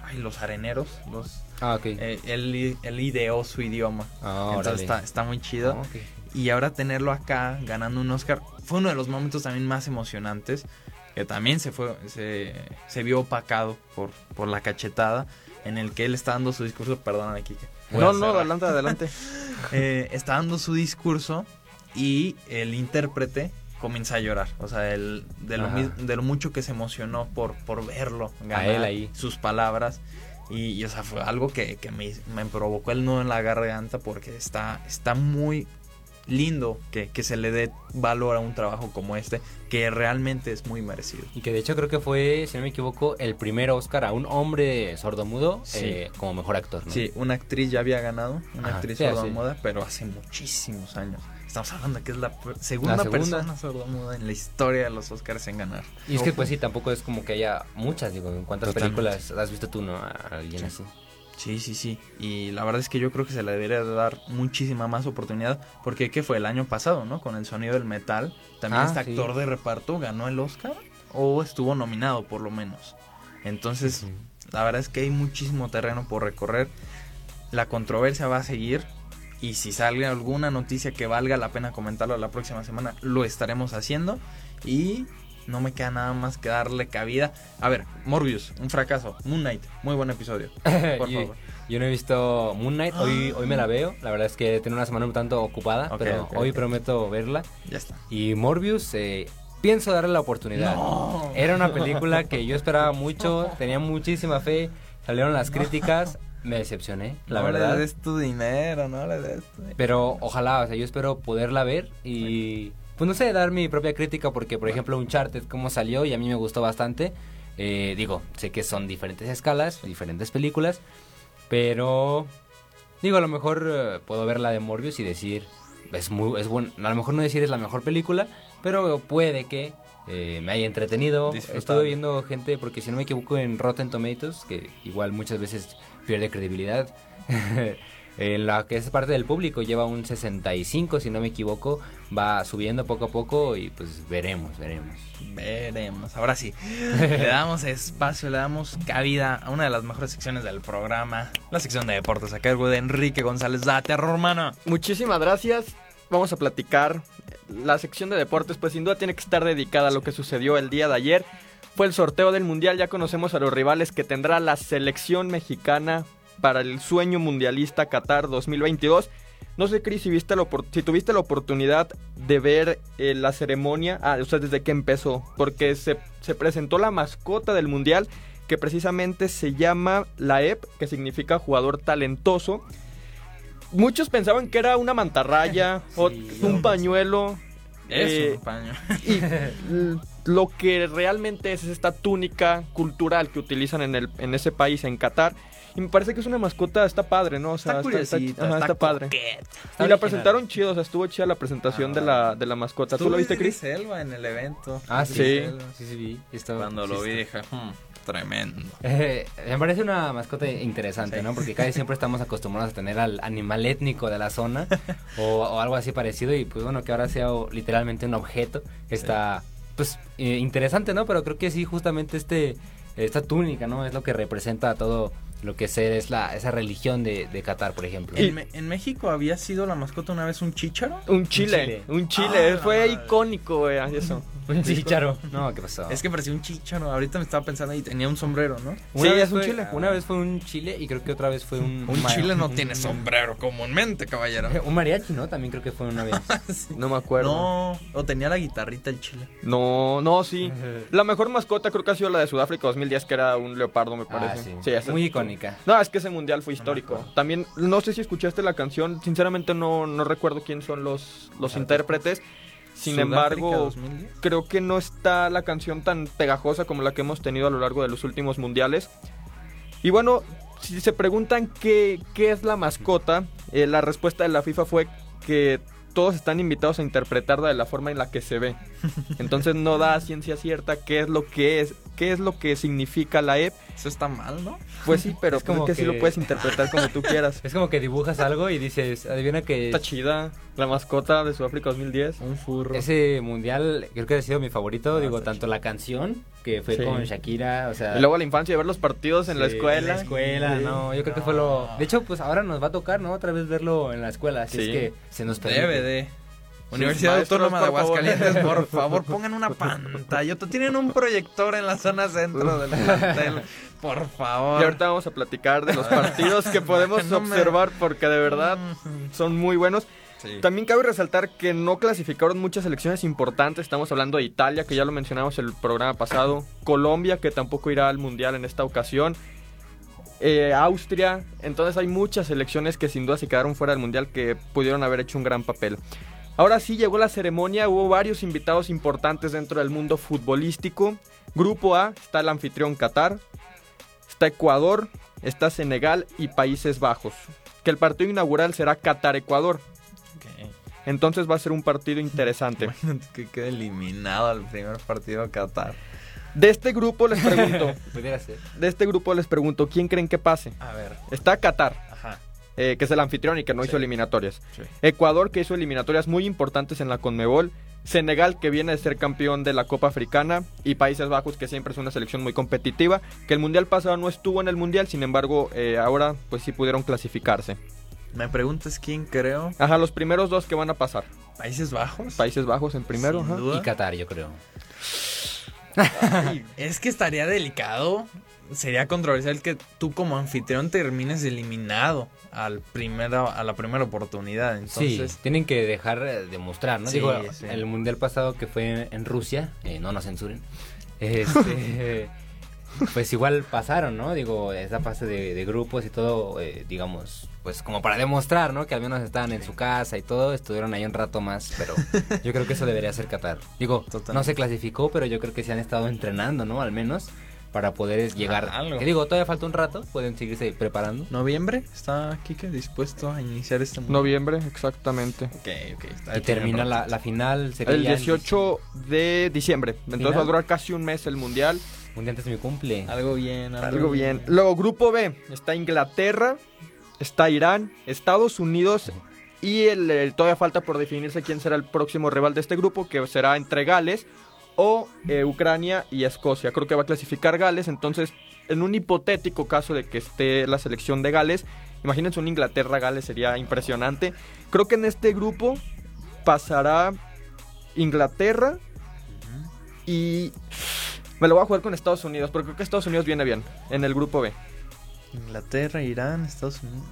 Ay, los areneros. Los, Ah, ok. eh, él, él ideó su idioma. Ah, Entonces está, está muy chido. Ah, ok. Y ahora tenerlo acá ganando un Oscar fue uno de los momentos también más emocionantes. Que también se fue, se, se vio opacado por, por la cachetada. En el que él está dando su discurso. Perdóname, Kike. Voy a No, no, adelante, adelante. Eh, está dando su discurso. Y el intérprete comienza a llorar. O sea, el, de, lo, de lo mucho que se emocionó por, por verlo ganar él ahí. sus palabras. Y, y, o sea, fue algo que, que me, me provocó el nudo en la garganta porque está, está muy lindo que, que se le dé valor a un trabajo como este, que realmente es muy merecido. Y que de hecho creo que fue, si no me equivoco, el primer Oscar a un hombre sordomudo Sí. eh, como mejor actor, ¿no? Sí, una actriz ya había ganado, una Ajá, actriz sí, sordomuda, pero hace muchísimos años. Estamos hablando de que es la segunda, La segunda. persona sordomuda en la historia de los Oscars en ganar. Y es que pues sí, tampoco es como que haya muchas, digo, ¿en cuántas Totalmente. películas has visto tú, no? A alguien Sí. así. Sí, sí, sí. Y la verdad es que yo creo que se le debería de dar muchísima más oportunidad. Porque, ¿qué fue? El año pasado, ¿no? Con el sonido del metal. También Ah, este sí. actor de reparto ganó el Oscar. O estuvo nominado, por lo menos. Entonces, la verdad es que hay muchísimo terreno por recorrer. La controversia va a seguir. Y si sale alguna noticia que valga la pena comentarlo la próxima semana, lo estaremos haciendo. Y no me queda nada más que darle cabida. A ver, Morbius, un fracaso. Moon Knight, muy buen episodio. Por yo, favor. yo no he visto Moon Knight, hoy, hoy me la veo. La verdad es que tengo una semana un tanto ocupada, Ok, pero hoy prometo verla. Ya está. Y Morbius, eh, pienso darle la oportunidad. No. Era una película que yo esperaba mucho, tenía muchísima fe, salieron las críticas, me decepcioné, la no verdad. le des tu dinero, no le des tu dinero. Pero ojalá, o sea, yo espero poderla ver y, pues no sé, dar mi propia crítica porque, por ejemplo, Uncharted, cómo salió y a mí me gustó bastante. Eh, digo, sé que son diferentes escalas, diferentes películas, pero digo, a lo mejor eh, puedo ver la de Morbius y decir, es muy, es bueno, a lo mejor no decir es la mejor película, pero puede que eh, me haya entretenido. Estuve viendo gente, porque si no me equivoco, en Rotten Tomatoes, que igual muchas veces pierde credibilidad. en la que es parte del público lleva un 65 si no me equivoco va subiendo poco a poco y pues veremos veremos Veremos. Ahora sí, le damos espacio, le damos cabida a una de las mejores secciones del programa, la sección de deportes a cargo de Enrique González. Date, hermano. Muchísimas gracias. Vamos a platicar. La sección de deportes, pues sin duda tiene que estar dedicada a lo que sucedió el día de ayer. Fue el sorteo del mundial. Ya conocemos a los rivales que tendrá la selección mexicana para el sueño mundialista Qatar 2022. No sé, Cris, si, si tuviste la oportunidad de ver eh, la ceremonia, ah, o sea, desde que empezó, porque se, se presentó la mascota del mundial, que precisamente se llama la EP, que significa jugador talentoso. Muchos pensaban que era una mantarraya o un pañuelo. Es Eh, un paño. y lo que realmente es, es esta túnica cultural que utilizan en, el, en ese país, en Qatar. Y me parece que es una mascota, está padre, ¿no? O sea, Está curiosita, ajá, está padre. y la presentaron chido, o sea, estuvo chida la presentación Ah, de, la, de la mascota. ¿Tú lo viste, Chris? Elba en el evento. Ah, sí. Sí. Sí, sí, vi. Estaba- Cuando lo vi dije, "Hmm, tremendo. Eh, me parece una mascota interesante, Sí. ¿no? Porque casi siempre estamos acostumbrados a tener al animal étnico de la zona o, o algo así parecido y pues bueno, que ahora sea o- literalmente un objeto está pues eh, interesante, ¿no? Pero creo que sí, justamente este esta túnica, ¿no? Es lo que representa todo lo que ser es la esa religión de, de Qatar, por ejemplo. En, Me- en México había sido la mascota una vez un chícharo. Un chile, chile. un chile. Ah, Fue icónico, güey, eso. Un chícharo. No, ¿qué pasó? Es que parecía un chícharo. Ahorita me estaba pensando y tenía un sombrero, ¿no? Sí, vez es un fue- chile. Una vez fue un chile y creo que otra vez fue un Un chile no tiene sombrero comúnmente, caballero. Un mariachi, ¿no? También creo que fue una vez. No me acuerdo. No, o tenía la guitarrita el chile. No, no, sí. La mejor mascota creo que ha sido la de Sudáfrica 2010, que era un leopardo, me Ah, parece. sí. esa- Muy icónica. No, es que ese mundial fue histórico. También, no sé si escuchaste la canción, sinceramente no, no recuerdo quién son los, los intérpretes. Sin Sudáfrica embargo, 2010. creo que no está la canción tan pegajosa como la que hemos tenido a lo largo de los últimos mundiales. Y bueno, si se preguntan qué, qué es la mascota, eh, la respuesta de la FIFA fue que todos están invitados a interpretarla de la forma en la que se ve. Entonces no da ciencia cierta qué es lo que es, qué es lo que significa la EP. Eso está mal, ¿no? Pues sí, pero Es como que, sí que- lo puedes interpretar como tú quieras. Es como que dibujas algo y dices, adivina que Está chida, la mascota de Sudáfrica 2010. Un furro. ese mundial creo que ha sido mi favorito. Ah, Digo, tanto la canción que fue Sí. con Shakira, o sea. Y luego la infancia, ver los partidos en la escuela. En la escuela, Sí. no, yo creo que fue lo. De hecho, pues ahora nos va a tocar, ¿no? Otra vez verlo en la escuela, así Sí. es que se nos permite. DVD. Universidad maestros, Autónoma de por favor. Aguascalientes, por favor, pongan una pantalla. Tienen un proyector en la zona centro del plantel. Por favor. Y ahorita vamos a platicar de los partidos que podemos No me- observar porque de verdad son muy buenos. Sí. También cabe resaltar que no clasificaron muchas selecciones importantes. Estamos hablando de Italia, que ya lo mencionamos el programa pasado. Colombia, que tampoco irá al Mundial en esta ocasión. Eh, Austria. Entonces hay muchas selecciones que sin duda se quedaron fuera del Mundial que pudieron haber hecho un gran papel. Ahora sí llegó la ceremonia, hubo varios invitados importantes dentro del mundo futbolístico. Grupo A está el anfitrión Qatar, está Ecuador, está Senegal y Países Bajos. Que el partido inaugural será Qatar-Ecuador. Entonces va a ser un partido interesante. Que quede eliminado al primer partido Qatar. De este grupo les pregunto, de este grupo les pregunto, ¿quién creen que pase? A ver. Está Qatar, Ajá. Eh, que es el anfitrión y que no Sí. hizo eliminatorias. Sí. Ecuador, que hizo eliminatorias muy importantes en la Conmebol. Senegal, que viene de ser campeón de la Copa Africana. Y Países Bajos, que siempre es una selección muy competitiva. Que el Mundial pasado no estuvo en el Mundial, sin embargo, eh, ahora pues sí pudieron clasificarse. Me preguntas quién creo. Ajá, los primeros dos que van a pasar. Países Bajos. Países Bajos en primero. Sin ajá. duda. Y Qatar, yo creo. Es que estaría delicado. Sería controversial que tú como anfitrión termines eliminado al primera, a la primera oportunidad. Entonces, sí, tienen que dejar de mostrar, ¿no? Sí, Digo, sí. el mundial pasado que fue en Rusia, eh, no nos censuren, este, pues igual pasaron, ¿no? Digo, esa fase de, de grupos y todo, eh, digamos, pues como para demostrar, ¿no? Que al menos estaban en su casa y todo, estuvieron ahí un rato más, pero yo creo que eso debería ser Qatar. Digo, Totalmente. no se clasificó, pero yo creo que se han estado entrenando, ¿no? Al menos para poder llegar. algo. Que digo, todavía falta un rato, pueden seguirse preparando. noviembre está Kike dispuesto a iniciar este mundial. Noviembre, exactamente. Ok, ok. está- Y termina la, final. sería El ya en 18 de diciembre. Entonces ¿Final? va a durar casi un mes el Mundial. Un día antes de mi cumple. Algo bien, algo, Algo bien. Luego, grupo B. Está Inglaterra, está Irán, Estados Unidos y el, el- todavía falta por definirse quién será el próximo rival de este grupo, que será entre Gales o eh, Ucrania y Escocia. Creo que va a clasificar Gales, entonces en un hipotético caso de que esté la selección de Gales, imagínense un Inglaterra-Gales, sería impresionante. Creo que en este grupo pasará Inglaterra y... Me lo voy a jugar con Estados Unidos, porque creo que Estados Unidos viene bien en el grupo B. Inglaterra, Irán, Estados Unidos.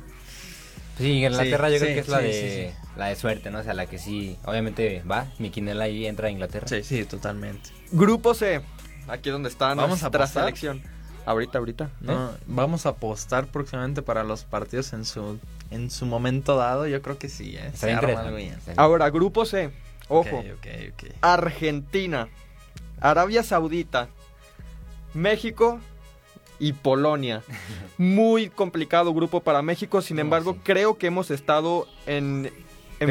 Sí, Inglaterra Sí, yo creo sí, que es la sí, de sí, la de suerte, ¿no? O sea, la que sí, obviamente va, mi quinela ahí entra a Inglaterra. Sí, sí, totalmente. Grupo C. Aquí es donde está ¿Vamos a nuestra selección. Ahorita, ahorita. ¿eh? No, vamos a apostar próximamente para los partidos en su en su momento dado. Yo creo que sí, ¿eh? Se arma bien. Ahora, grupo C. Ojo. Ok, ok, ok. Argentina. Arabia Saudita. México. Y Polonia. Muy complicado grupo para México, sin No, embargo sí. creo que hemos estado en,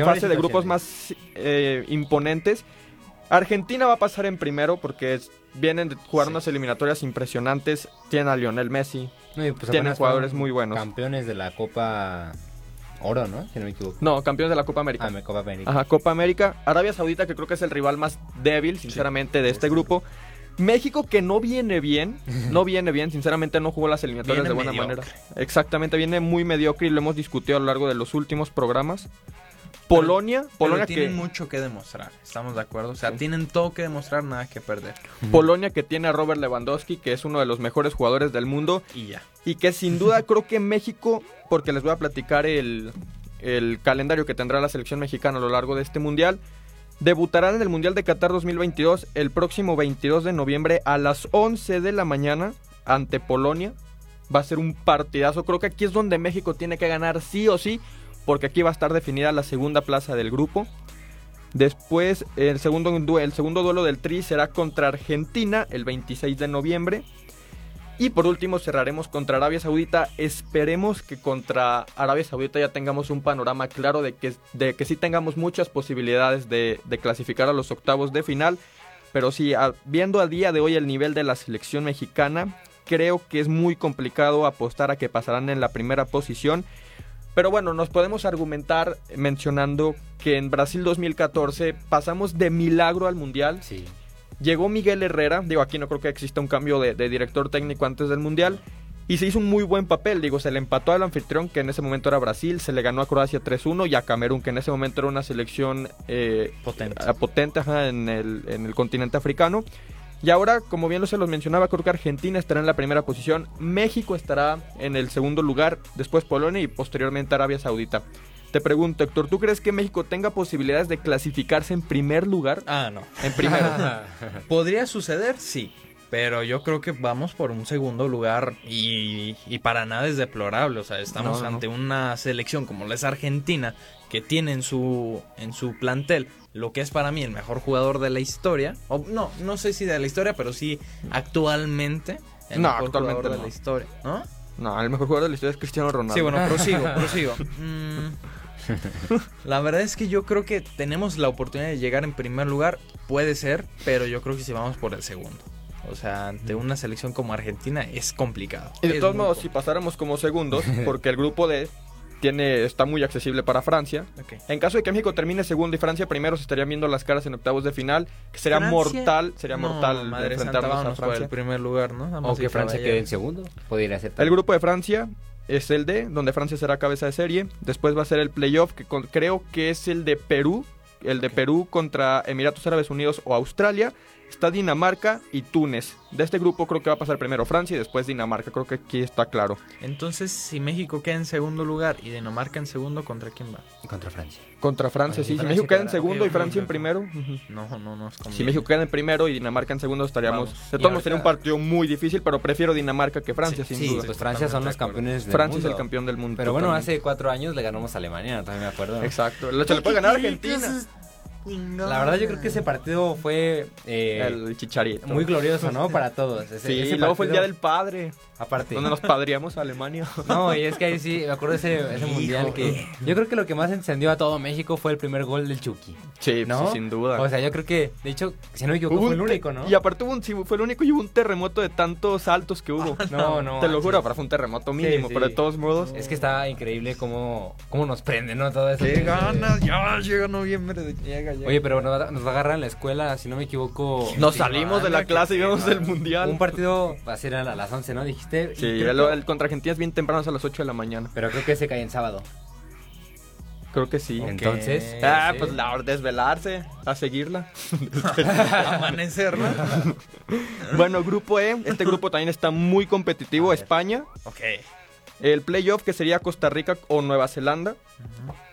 fase de grupos situaciones. más eh, imponentes. Argentina va a pasar en primero porque es- vienen de jugar Sí. unas eliminatorias impresionantes. Tienen a Lionel Messi. No, pues Tiene apenas jugadores muy buenos. Campeones de la Copa Oro, ¿no? Si no me equivoco. No, campeones de la Copa América. Ah, Copa América. Ajá, Copa América. Arabia Saudita, que creo que es el rival más débil, sinceramente, de este grupo. México, que no viene bien. No viene bien, sinceramente, no jugó las eliminatorias Viene de buena mediocre. manera. Exactamente, viene muy mediocre y lo hemos discutido a lo largo de los últimos programas. Polonia, Pero Polonia que, tienen mucho que demostrar, ¿estamos de acuerdo? O sea, Sí. tienen todo que demostrar, nada que perder. Polonia que tiene a Robert Lewandowski, que es uno de los mejores jugadores del mundo. Y ya. Y que sin duda creo que México, porque les voy a platicar el, el calendario que tendrá la selección mexicana a lo largo de este mundial, debutarán en el Mundial de Qatar 2022 el próximo 22 de noviembre a las 11 de la mañana ante Polonia. Va a ser un partidazo. Creo que aquí es donde México tiene que ganar sí o sí, porque aquí va a estar definida la segunda plaza del grupo. Después, el segundo, el segundo duelo del Tri será contra Argentina el 26 de noviembre. Y por último cerraremos contra Arabia Saudita. Esperemos que contra Arabia Saudita ya tengamos un panorama claro de que, de que sí tengamos muchas posibilidades de, clasificar a los octavos de final. Pero sí, viendo a día de hoy el nivel de la selección mexicana, creo que es muy complicado apostar a que pasarán en la primera posición. Pero bueno, nos podemos argumentar mencionando que en Brasil 2014 pasamos de milagro al Mundial. Sí. Llegó Miguel Herrera, digo, aquí no creo que exista un cambio de, de director técnico antes del Mundial. Y se hizo un muy buen papel, digo, se le empató al anfitrión, que en ese momento era Brasil, se le ganó a Croacia 3-1 y a Camerún, que en ese momento era una selección eh, Potente. eh, potente ajá, en, el, en el continente africano. Y ahora, como bien lo se los mencionaba, creo que Argentina estará en la primera posición, México estará en el segundo lugar, después Polonia y posteriormente Arabia Saudita. Te pregunto, Héctor, ¿tú crees que México tenga posibilidades de clasificarse en primer lugar? Ah, no. En primero. ¿Podría suceder? Sí. Pero yo creo que vamos por un segundo lugar y, y para nada es deplorable. O sea, estamos No, no, no. ante una selección como la es Argentina, que tiene en su, en su plantel lo que es para mí el mejor jugador de la historia. O, no, no sé si de la historia, pero sí actualmente el No, mejor actualmente jugador de la historia. ¿No? No, el mejor jugador de la historia es Cristiano Ronaldo. Sí, bueno, prosigo, prosigo. Mm, la verdad es que yo creo que tenemos la oportunidad de llegar en primer lugar, puede ser, pero yo creo que si vamos por el segundo. O sea, ante una selección como Argentina es complicado. Y de Es todos modos, si pasáramos como segundos, porque el grupo D tiene, está muy accesible para Francia. En caso de que México termine segundo y Francia primero, se estarían viendo las caras en octavos de final, que sería Francia- mortal, sería No, mortal madre santa, enfrentarnos a vámonos por Francia. el primer lugar, ¿no? O que Francia quede en segundo. Podría ser El grupo de Francia es el D, donde Francia será cabeza de serie. Después va a ser el playoff, que con- creo que es el de Perú. El de Perú contra Emiratos Árabes Unidos o Australia. Está Dinamarca y Túnez. De este grupo creo que va a pasar primero Francia y después Dinamarca. Creo que aquí está claro. Entonces, si México queda en segundo lugar y Dinamarca en segundo, ¿contra quién va? Contra Francia. Contra Francia, Ay, sí. Si México queda en segundo y Francia en primero. No, no, no. es Si. México queda en primero y Dinamarca en segundo estaríamos... Vamos. De todos modos sería un partido muy difícil, pero prefiero Dinamarca que Francia, Sí, sin Sí, duda. pues Francia son los campeones del Francia es el campeón del mundo. Pero bueno, hace cuatro años le ganamos a Alemania, también me acuerdo. Exacto. Se le puede ganar a Argentina. La verdad yo creo que ese partido fue eh, El chicharito. muy glorioso, ¿no? Para todos. Ese, Sí, ese luego fue el Día partido- del Padre, Aparte. donde nos padriamos a Alemania. No, y es que ahí sí, me acuerdo de ese, ese mundial que... Yo creo que lo que más encendió a todo México fue el primer gol del Chucky. Sí, ¿No? sí, sin duda. O sea, yo creo que, de hecho, si no me equivoco, Hubo fue el único, ¿no? Y aparte hubo un, sí, fue el único y hubo un terremoto de tantos saltos que hubo. No, no. Te lo juro, pero fue un terremoto mínimo, pero de todos modos. Es que está increíble cómo, cómo nos prende, ¿no? Todo eso. ¡Qué ganas! Ya llega noviembre. Llega, llega. Oye, pero nos va, nos va a agarrar en la escuela, si no me equivoco. Nos salimos de la manda, clase y sí, el mundial. Un partido va a ser a las 11, ¿no? Dijiste. Sí, Y creo el, que- el contra Argentina es bien temprano, es a las 8 de la mañana. Pero creo que se cae en sábado. Creo que sí. Entonces. Ah, sí. pues la hora de desvelarse, a seguirla. Amanecer, ¿no? bueno, grupo E, este grupo también está muy competitivo. España. ok. El playoff que sería Costa Rica o Nueva Zelanda,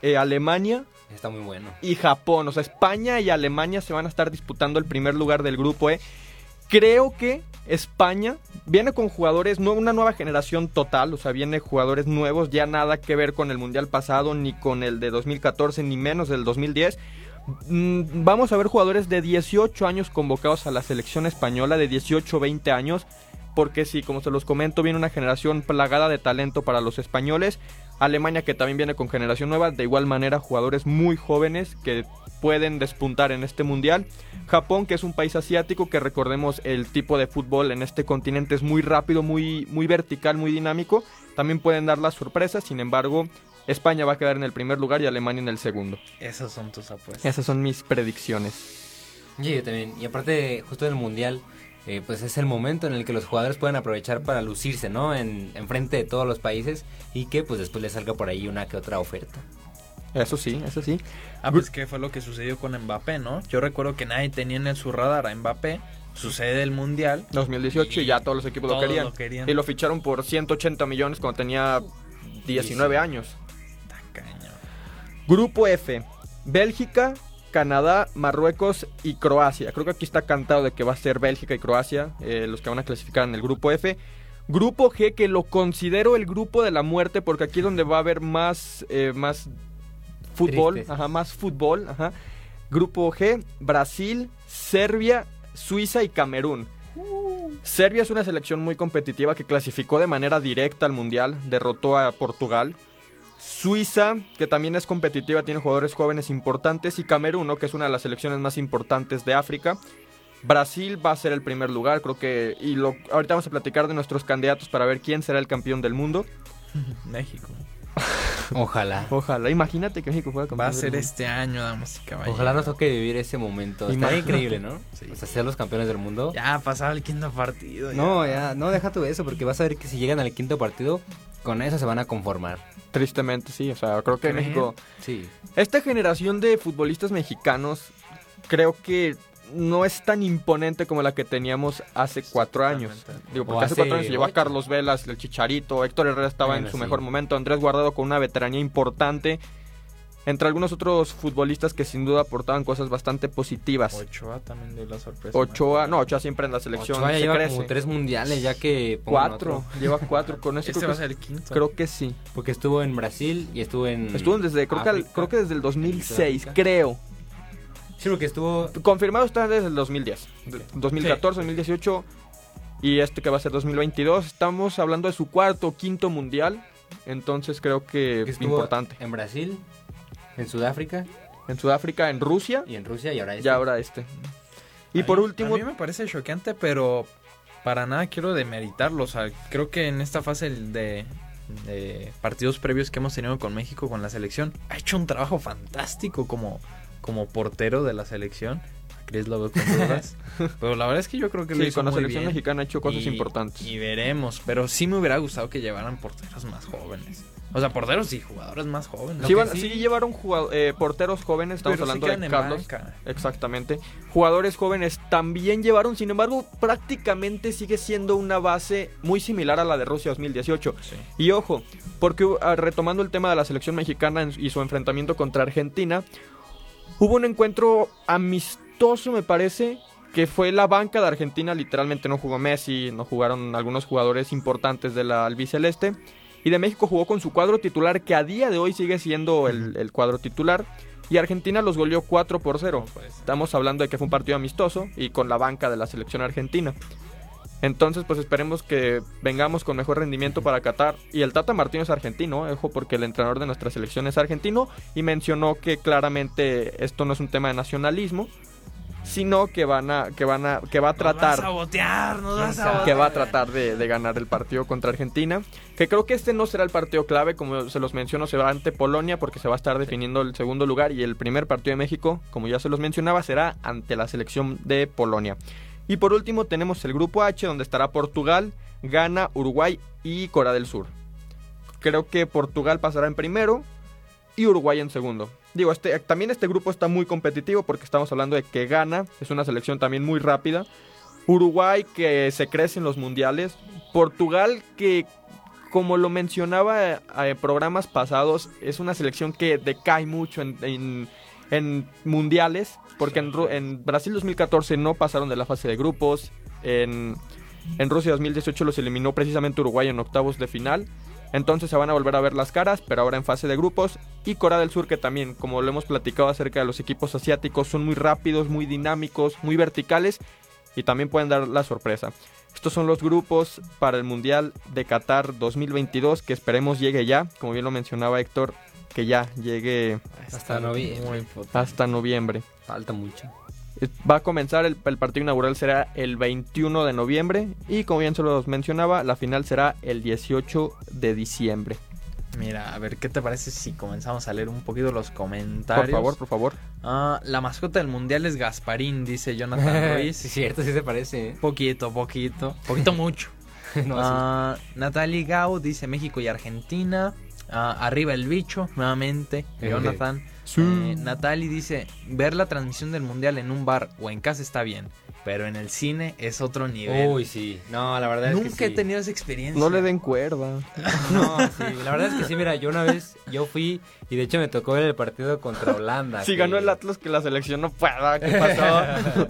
eh, Alemania Está muy bueno. y Japón. O sea, España y Alemania se van a estar disputando el primer lugar del grupo E. Creo que España viene con jugadores, no una nueva generación total, o sea, viene jugadores nuevos, ya nada que ver con el Mundial pasado, ni con el de 2014, ni menos del 2010. Mm, Vamos a ver jugadores de 18 años convocados a la selección española, de 18 20 años. porque sí, como se los comento, viene una generación plagada de talento para los españoles. Alemania que también viene con generación nueva, de igual manera jugadores muy jóvenes que pueden despuntar en este mundial. Japón, que es un país asiático, que recordemos el tipo de fútbol en este continente es muy rápido, muy, muy vertical, muy dinámico. También pueden dar las sorpresas, sin embargo, España va a quedar en el primer lugar y Alemania en el segundo. Esas son tus apuestas. Esas son mis predicciones. Sí, yo también. Y aparte, justo en el Mundial, eh, pues es el momento en el que los jugadores pueden aprovechar para lucirse, ¿no? En, en frente de todos los países y que pues después les salga por ahí una que otra oferta. Eso sí, eso sí. Ah, pues que fue lo que sucedió con Mbappé, ¿no? Yo recuerdo que nadie tenía en su radar a Mbappé. Sucede el Mundial. 2018 y, ya todos los equipos lo querían. lo querían. Y lo ficharon por 180 millones cuando tenía 19 años. Tacaño. Grupo F. Bélgica, Canadá, Marruecos y Croacia. Creo que aquí está cantado de que va a ser Bélgica y Croacia eh, los que van a clasificar en el grupo F. Grupo G, que lo considero el grupo de la muerte, porque aquí es donde va a haber más, eh, más fútbol. Ajá, más fútbol. Ajá. Grupo G, Brasil, Serbia, Suiza y Camerún. Serbia es una selección muy competitiva que clasificó de manera directa al Mundial, derrotó a Portugal. Suiza, que también es competitiva, tiene jugadores jóvenes importantes. Y Camerún, que es una de las selecciones más importantes de África. Brasil va a ser el primer lugar, creo que. Y lo, ahorita vamos a platicar de nuestros candidatos para ver quién será el campeón del mundo. México. Ojalá. Ojalá, imagínate que México juega campeón. Va a ser este año, damas y caballeros. Ojalá nos toque vivir ese momento. Imagínate. increíble, ¿no? Sí. O sea, ser los campeones del mundo. Ya pasaba el quinto partido. No, ya, no, deja tú eso, porque vas a ver que si llegan al quinto partido, con eso se van a conformar. Tristemente, sí. O sea, creo que. México. Sí. Esta generación de futbolistas mexicanos, creo que no es tan imponente como la que teníamos hace cuatro años. Digo, porque hace hace cuatro años se llevó a. Carlos Velas, el Chicharito, Héctor Herrera estaba en su sí. mejor momento, Andrés Guardado con una veteranía importante, entre algunos otros futbolistas que sin duda aportaban cosas bastante positivas. Ochoa también dio la sorpresa. Ochoa, no, Ochoa siempre en la selección Ochoa ya se lleva crece. como tres mundiales, ya que... Cuatro, lleva cuatro, con eso Este creo, va a que, ser el quinto. creo que sí. Porque estuvo en Brasil y estuvo en... Estuvo desde, creo que, creo que desde el 2006, Sudáfrica. creo. Sí, porque estuvo... Confirmado está desde el 2010. de- 2014, 2018 y este que va a ser 2022. Estamos hablando de su cuarto o quinto mundial. Entonces creo que es importante. En Brasil, en Sudáfrica En Sudáfrica, en Rusia y en Rusia y ahora este. y ahora este. Y A por mí- último, A mí me parece choqueante, pero para nada quiero demeritarlo. O sea, creo que en esta fase de, de partidos previos que hemos tenido con México, con la selección, ha hecho un trabajo fantástico como, como portero de la selección. A Chris lo veo con dudas. pero la verdad es que yo creo que lo sí, hizo con la muy selección bien. mexicana ha hecho cosas Y- importantes. Y veremos, pero sí me hubiera gustado que llevaran porteros más jóvenes. O sea, porteros y jugadores más jóvenes. Sí, van- llevaron jugado- eh, porteros jóvenes, estamos pero hablando de Carlos. Exactamente. Jugadores jóvenes también llevaron, sin embargo, prácticamente sigue siendo una base muy similar a la de Rusia 2018. Sí. Y ojo, porque ah, retomando el tema de la selección mexicana y su enfrentamiento contra Argentina, hubo un encuentro amistoso, me parece, que fue la banca de Argentina, literalmente no jugó Messi, no jugaron algunos jugadores importantes de la albiceleste. Y de México jugó con su cuadro titular, que a día de hoy sigue siendo el, el cuadro titular. Y Argentina los goleó 4 por 0. No puede ser. Estamos hablando de que fue un partido amistoso y con la banca de la selección argentina. Entonces, pues esperemos que vengamos con mejor rendimiento para Qatar. Y el Tata Martino es argentino, ojo, porque el entrenador de nuestra selección es argentino. Y mencionó que claramente esto no es un tema de nacionalismo, sino que van a, que van a, que va a Nos tratar sabotear, nos vas a que va a tratar de, de ganar el partido contra Argentina. Que creo que este no será el partido clave, como se los menciono, se va ante Polonia porque se va a estar definiendo el segundo lugar y el primer partido de México, como ya se los mencionaba, será ante la selección de Polonia. Y por último tenemos el grupo H donde estará Portugal, Ghana, Uruguay y Corea del Sur. Creo que Portugal pasará en primero y Uruguay en segundo. Digo, este, también este grupo está muy competitivo porque estamos hablando de que Ghana es una selección también muy rápida. Uruguay que se crece en los mundiales. Portugal que, como lo mencionaba eh, en programas pasados, es una selección que decae mucho en, mundiales. Porque en, Brasil 2014 no pasaron de la fase de grupos. En, en Rusia 2018 los eliminó precisamente Uruguay en octavos de final. Entonces se van a volver a ver las caras, pero ahora en fase de grupos. Y Corea del Sur, que también, como lo hemos platicado acerca de los equipos asiáticos, son muy rápidos, muy dinámicos, muy verticales. y también pueden dar la sorpresa. Estos son los grupos para el Mundial de Qatar 2022 que esperemos llegue ya, como bien lo mencionaba Héctor, que ya llegue Hasta noviembre. Hasta noviembre. Falta mucho. Va a comenzar, el, el partido inaugural será el 21 de noviembre y como bien se los mencionaba, la final será el 18 de diciembre. Mira, a ver, ¿qué te parece si comenzamos a leer un poquito los comentarios? Por favor, por favor. Ah, la mascota del mundial es Gasparín, dice Jonathan Ruiz. sí, cierto, sí se parece. ¿eh? Poquito, poquito. Poquito mucho. No. Ah, Natalie Gau dice México y Argentina. Ah, arriba el bicho, nuevamente. Eh, Jonathan. Eh, Natalie dice: Ver la transmisión del mundial en un bar o en casa está bien, pero en el cine es otro nivel. Uy, sí. No, la verdad es Nunca que he sí. tenido esa experiencia. No le den cuerda. No, sí, la verdad es que sí, mira, yo una vez, yo fui y de hecho me tocó ver el partido contra Holanda. Si que- ganó el Atlas que la selección no pueda, ¿qué pasó?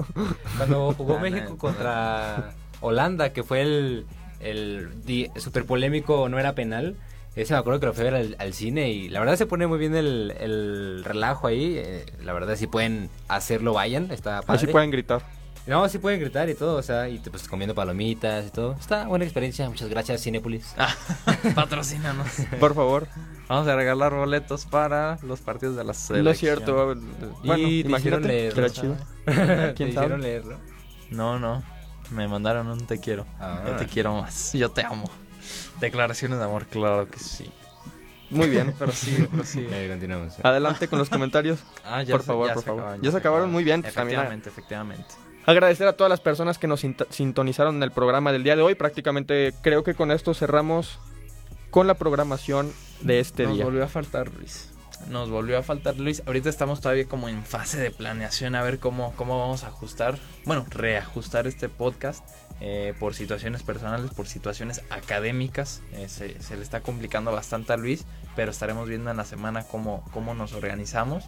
Cuando jugó La México contra Holanda, que fue el, el super polémico, no era penal. Ese me acuerdo que lo fui a ver al, al cine y la verdad se pone muy bien el, el relajo ahí. eh, la verdad si pueden hacerlo, vayan, está padre. Así pueden gritar. No, sí pueden gritar y todo, o sea, y pues comiendo palomitas y todo. Está buena experiencia, muchas gracias Cinépolis. Ah, patrocínanos. Por favor. Vamos a regalar boletos para los partidos de la selección. No es cierto. Bueno, Y te imagínate. leer, Será ¿no? chido. ¿Te ¿Quién hicieron leerlo? No, no. Me mandaron un te quiero. Ah. Yo te quiero más. Yo te amo. Declaraciones de amor, claro que sí. Muy bien. Pero sí, pero sí. Continuamos. Adelante con los comentarios. Ah, Por favor, por favor. Ya se acabaron, muy bien, también- Efectivamente, efectivamente. Agradecer a todas las personas que nos sintonizaron en el programa del día de hoy. Prácticamente creo que con esto cerramos con la programación de este Nos día. volvió a faltar Luis. Nos volvió a faltar Luis. Ahorita estamos todavía como en fase de planeación a ver cómo, cómo vamos a ajustar, bueno, reajustar este podcast eh, por situaciones personales, por situaciones académicas. Eh, se, se le está complicando bastante a Luis, pero estaremos viendo en la semana cómo, cómo nos organizamos.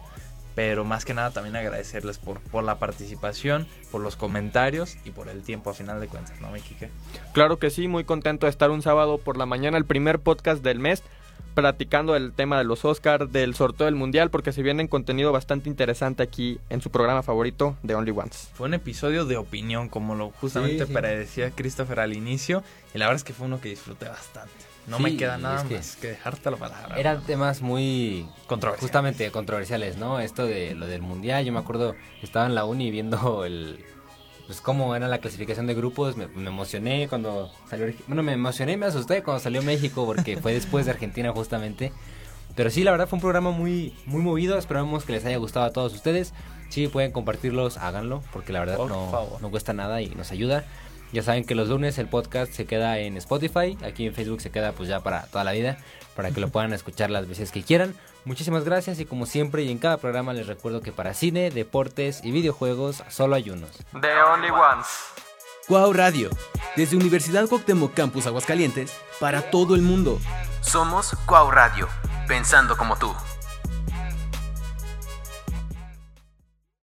Pero más que nada también agradecerles por, por la participación, por los comentarios y por el tiempo a final de cuentas, ¿no, mi Kike? Claro que sí, muy contento de estar un sábado por la mañana, el primer podcast del mes, platicando el tema de los Oscars, del sorteo del Mundial, porque se viene contenido bastante interesante aquí en su programa favorito de Only Ones. Fue un episodio de opinión, como lo justamente Sí, sí. predecía Christopher al inicio. Y la verdad es que fue uno que disfruté bastante. No me queda nada es que- más que dejarte la palabra. Eran temas muy controversiales. justamente controversiales, ¿no? Esto de lo del mundial, yo me acuerdo, estaba en la uni viendo el pues cómo era la clasificación de grupos, me, me emocioné cuando salió, bueno, me emocioné y me asusté cuando salió México porque fue después de Argentina justamente. Pero sí, la verdad fue un programa muy muy movido, esperamos que les haya gustado a todos ustedes. Si pueden compartirlos, háganlo, porque la verdad Por no, favor. no cuesta nada y nos ayuda. Ya saben que los lunes el podcast se queda en Spotify, aquí en Facebook se queda pues ya para toda la vida, para que lo puedan escuchar las veces que quieran. Muchísimas gracias y como siempre y en cada programa les recuerdo que para cine, deportes y videojuegos solo hay unos. The Only Ones. Cuau Radio, desde Universidad Cuauhtémoc Campus Aguascalientes, para todo el mundo. Somos Cuau Radio, pensando como tú.